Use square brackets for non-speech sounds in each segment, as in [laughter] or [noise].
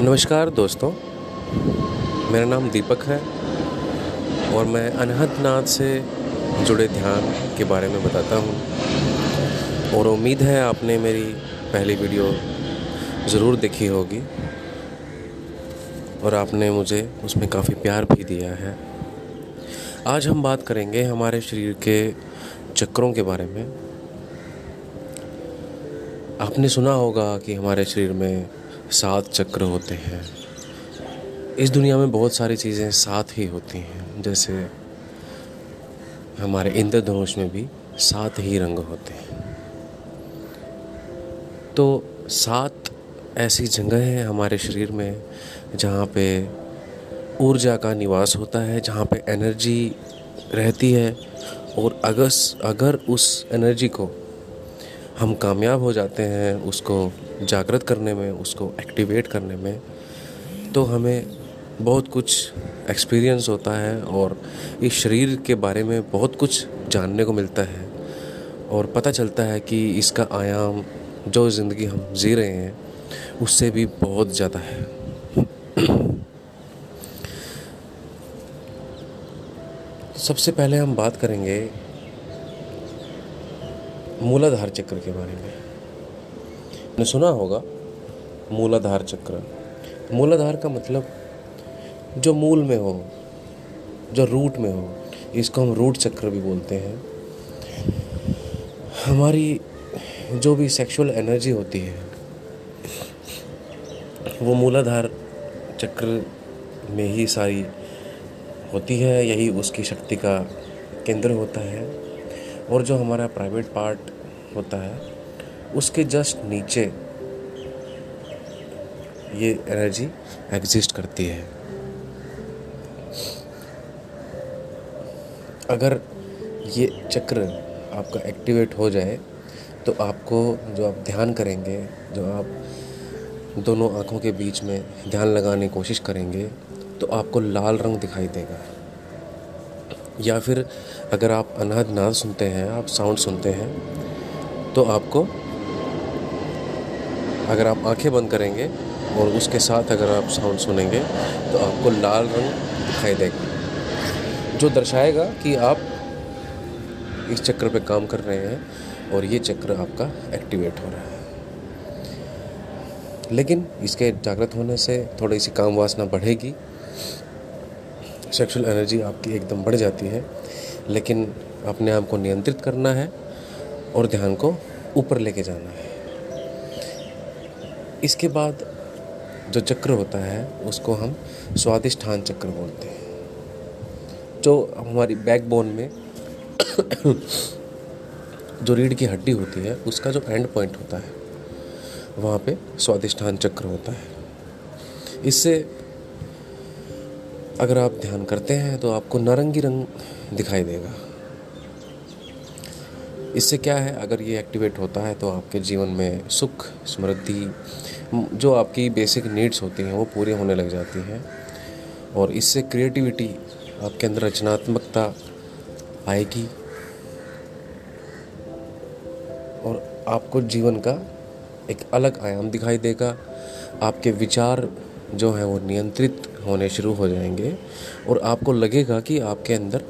नमस्कार दोस्तों, मेरा नाम दीपक है और मैं अनहद नाथ से जुड़े ध्यान के बारे में बताता हूँ। और उम्मीद है आपने मेरी पहली वीडियो ज़रूर देखी होगी और आपने मुझे उसमें काफ़ी प्यार भी दिया है। आज हम बात करेंगे हमारे शरीर के चक्रों के बारे में। आपने सुना होगा कि हमारे शरीर में सात चक्र होते हैं। इस दुनिया में बहुत सारी चीज़ें साथ ही होती हैं। जैसे हमारे इंद्रधनुष में भी सात ही रंग होते हैं। तो सात ऐसी जगह हैं हमारे शरीर में जहाँ पे ऊर्जा का निवास होता है, जहाँ पे एनर्जी रहती है और अगर अगर उस एनर्जी को हम कामयाब हो जाते हैं, उसको जागृत करने में, उसको एक्टिवेट करने में तो हमें बहुत कुछ एक्सपीरियंस होता है और इस शरीर के बारे में बहुत कुछ जानने को मिलता है। और पता चलता है कि इसका आयाम जो ज़िंदगी हम जी रहे हैं, उससे भी बहुत ज़्यादा है। सबसे पहले हम बात करेंगे मूलाधार चक्र के बारे में। ने सुना होगा मूलाधार चक्र। मूलाधार का मतलब जो मूल में हो, जो रूट में हो, इसको हम रूट चक्र भी बोलते हैं। हमारी जो भी सेक्सुअल एनर्जी होती है, वो मूलाधार चक्र में ही सारी होती है, यही उसकी शक्ति का केंद्र होता है। और जो हमारा प्राइवेट पार्ट होता है, उसके जस्ट नीचे ये एनर्जी एग्जिस्ट करती है। अगर ये चक्र आपका एक्टिवेट हो जाए तो आपको जो आप ध्यान करेंगे, जो आप दोनों आँखों के बीच में ध्यान लगाने की कोशिश करेंगे तो आपको लाल रंग दिखाई देगा। या फिर अगर आप अनाहद नाद सुनते हैं, आप साउंड सुनते हैं तो आपको अगर आप आँखें बंद करेंगे और उसके साथ अगर आप साउंड सुनेंगे तो आपको लाल रंग दिखाई देगा। जो दर्शाएगा कि आप इस चक्र पे काम कर रहे हैं और ये चक्र आपका एक्टिवेट हो रहा है। लेकिन इसके जागृत होने से थोड़ी सी काम वासना बढ़ेगी। सेक्सुअल एनर्जी आपकी एकदम बढ़ जाती है, लेकिन अपने आप को नियंत्रित करना है और ध्यान को ऊपर लेके जाना है। इसके बाद जो चक्र होता है, उसको हम स्वादिष्ठान चक्र बोलते हैं, जो हमारी बैकबोन में [coughs] जो रीढ़ की हड्डी होती है, उसका जो एंड पॉइंट होता है, वहाँ पे स्वादिष्ठान चक्र होता है। इससे अगर आप ध्यान करते हैं तो आपको नारंगी रंग दिखाई देगा। इससे क्या है? अगर ये एक्टिवेट होता है तो आपके जीवन में सुख, समृद्धि जो आपकी बेसिक नीड्स होती हैं वो पूरी होने लग जाती हैं। और इससे क्रिएटिविटी आपके अंदर रचनात्मकता आएगी। और आपको जीवन का एक अलग आयाम दिखाई देगा। आपके विचार जो हैं वो नियंत्रित होने शुरू हो जाएँगे और आपको लगेगा कि आपके अंदर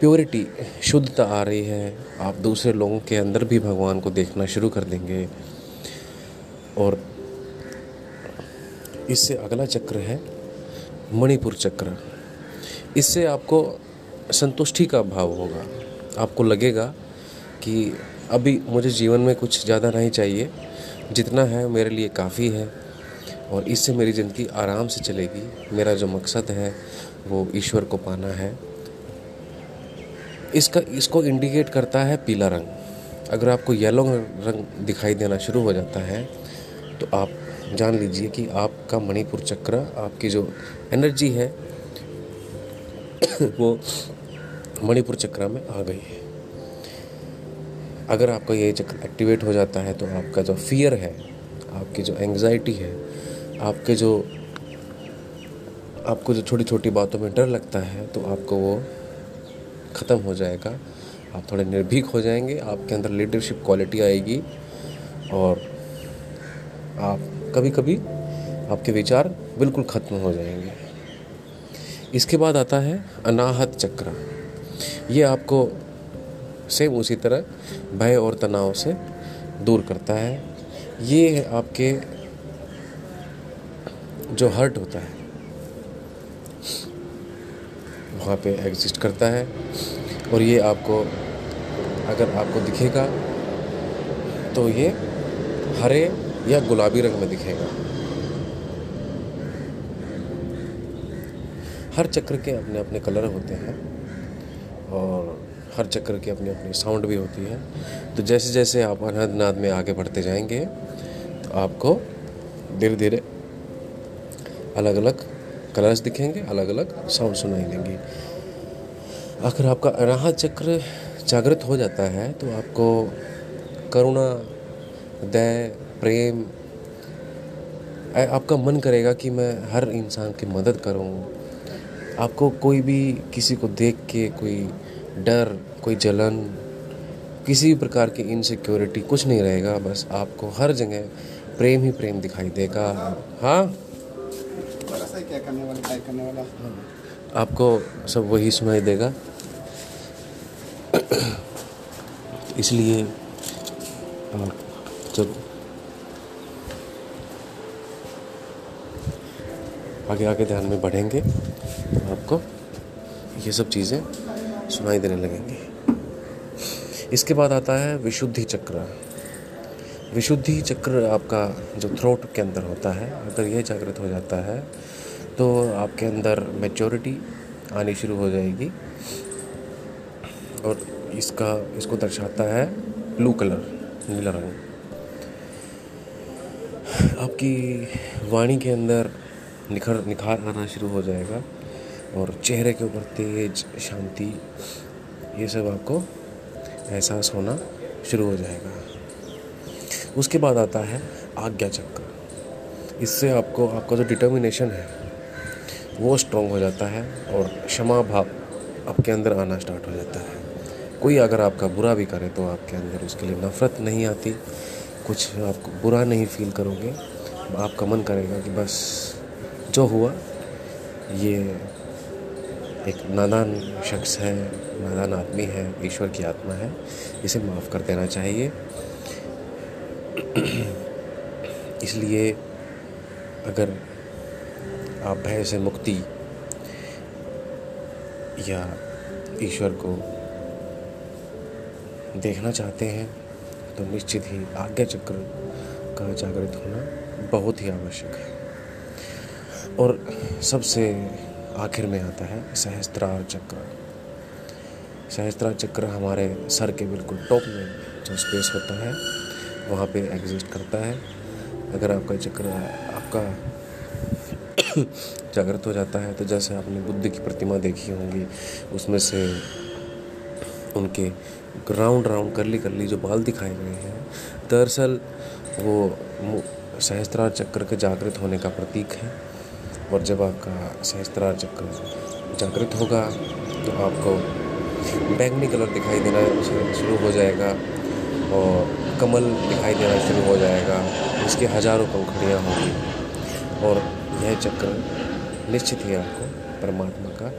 प्योरिटी शुद्धता आ रही है। आप दूसरे लोगों के अंदर भी भगवान को देखना शुरू कर देंगे। और इससे अगला चक्र है मणिपुर चक्र। इससे आपको संतुष्टि का भाव होगा। आपको लगेगा कि अभी मुझे जीवन में कुछ ज़्यादा नहीं चाहिए। जितना है मेरे लिए काफ़ी है। और इससे मेरी ज़िंदगी आराम से चलेगी। मेरा जो मकसद है, वो ईश्वर को पाना है। इसका, इसको इंडिकेट करता है पीला रंग। अगर आपको येलो रंग दिखाई देना शुरू हो जाता है तो आप जान लीजिए कि आपका मणिपुर चक्र, आपकी जो एनर्जी है, वो मणिपुर चक्र में आ गई है। अगर आपका ये चक्र एक्टिवेट हो जाता है तो आपका जो फियर है, आपकी जो एंग्जाइटी है आपके जो, आपको जो छोटी छोटी बातों में डर लगता है तो आपको वो ख़त्म हो जाएगा। आप थोड़े निर्भीक हो जाएँगे, आपके अंदर लीडरशिप क्वालिटी आएगी और आप कभी कभी आपके विचार बिल्कुल ख़त्म हो जाएँगे। इसके बाद आता है अनाहत चक्र। ये आपको सेम उसी तरह भय और तनाव से दूर करता है। ये आपके जो हर्ट होता है, वहाँ पे एग्जिस्ट करता है। और ये आपको, अगर आपको दिखेगा तो ये हरे या गुलाबी रंग में दिखेगा। हर चक्र के अपने अपने कलर होते हैं और हर चक्र की अपनी अपनी साउंड भी होती है। तो जैसे जैसे आप अनहद नाद में आगे बढ़ते जाएँगे तो आपको धीरे धीरे अलग अलग कलर्स दिखेंगे अलग अलग साउंड सुनाई देंगी अगर आपका अनाहत चक्र जागृत हो जाता है तो आपको करुणा, दया, प्रेम आपका मन करेगा कि मैं हर इंसान की मदद करूँ। आपको कोई भी, किसी को देख के कोई डर, कोई जलन, किसी भी प्रकार की इनसिक्योरिटी कुछ नहीं रहेगा, बस आपको हर जगह प्रेम ही प्रेम दिखाई देगा। हाँ? क्या करने वाला करने वाला? आपको सब वही सुनाई देगा। इसलिए जब आगे आगे ध्यान में बढ़ेंगे तो आपको ये सब चीज़ें सुनाई देने लगेंगी। इसके बाद आता है विशुद्धि चक्र। विशुद्धि चक्र आपका जो थ्रोट के अंदर होता है, अगर यह जागृत हो जाता है तो आपके अंदर मेच्योरिटी आनी शुरू हो जाएगी। और इसका, इसको दर्शाता है ब्लू कलर नीला रंग। आपकी वाणी के अंदर निखर, निखार आना शुरू हो जाएगा और चेहरे के ऊपर तेज शांति, ये सब आपको एहसास होना शुरू हो जाएगा। उसके बाद आता है आज्ञा चक्र। इससे आपको, आपका जो डिटर्मिनेशन है वो स्ट्रॉन्ग हो जाता है और क्षमा भाव आपके अंदर आना स्टार्ट हो जाता है। कोई अगर आपका बुरा भी करे तो आपके अंदर उसके लिए नफ़रत नहीं आती। कुछ आपको बुरा नहीं फील करोगे। आपका मन करेगा कि बस जो हुआ, ये एक नादान शख्स है, नादान आदमी है, ईश्वर की आत्मा है, इसे माफ़ कर देना चाहिए। [clears throat] इसलिए अगर आप भय से मुक्ति या ईश्वर को देखना चाहते हैं तो निश्चित ही आज्ञा चक्र का जागृत होना बहुत ही आवश्यक है। और सबसे आखिर में आता है सहस्त्रार चक्र। सहस्त्रार चक्र हमारे सर के बिल्कुल टॉप में जो स्पेस होता है, वहाँ पे एग्जिस्ट करता है। अगर आपका चक्र आपका [coughs] जागृत हो जाता है। तो जैसे आपने बुद्ध की प्रतिमा देखी होंगी, उसमें से उनके राउंड राउंड करली करली जो बाल दिखाए गए हैं, दरअसल वो सहस्त्रार चक्र के जागृत होने का प्रतीक है। और जब आपका सहस्त्रार चक्र जागृत होगा तो आपको बैंगनी कलर दिखाई देना शुरू हो जाएगा और कमल दिखाई देना शुरू हो जाएगा। इसके हज़ारों पंखड़ियाँ होंगी। और यह चक्र निश्चित ही आपको परमात्मा का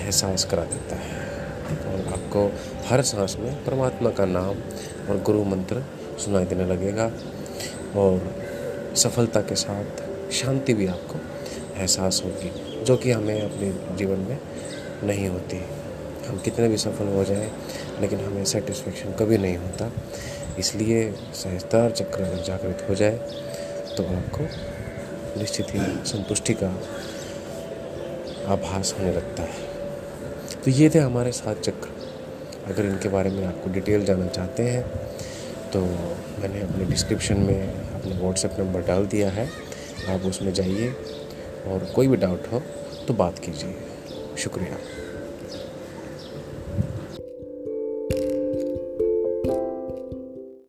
एहसास करा देता है। और आपको हर सांस में परमात्मा का नाम और गुरु मंत्र सुनाई देने लगेगा और सफलता के साथ शांति भी आपको एहसास होगी, जो कि हमें अपने जीवन में नहीं होती। हम कितने भी सफल हो जाएँ, लेकिन हमें सेटिस्फेक्शन कभी नहीं होता। इसलिए सहस्तार चक्र अगर जागृत हो जाए तो आपको निश्चित ही संतुष्टि का आभास होने लगता है। तो ये थे हमारे सात चक्र। अगर इनके बारे में आपको डिटेल जानना चाहते हैं तो मैंने अपने डिस्क्रिप्शन में अपने व्हाट्सएप नंबर डाल दिया है। आप उसमें जाइए और कोई भी डाउट हो तो बात कीजिए। शुक्रिया।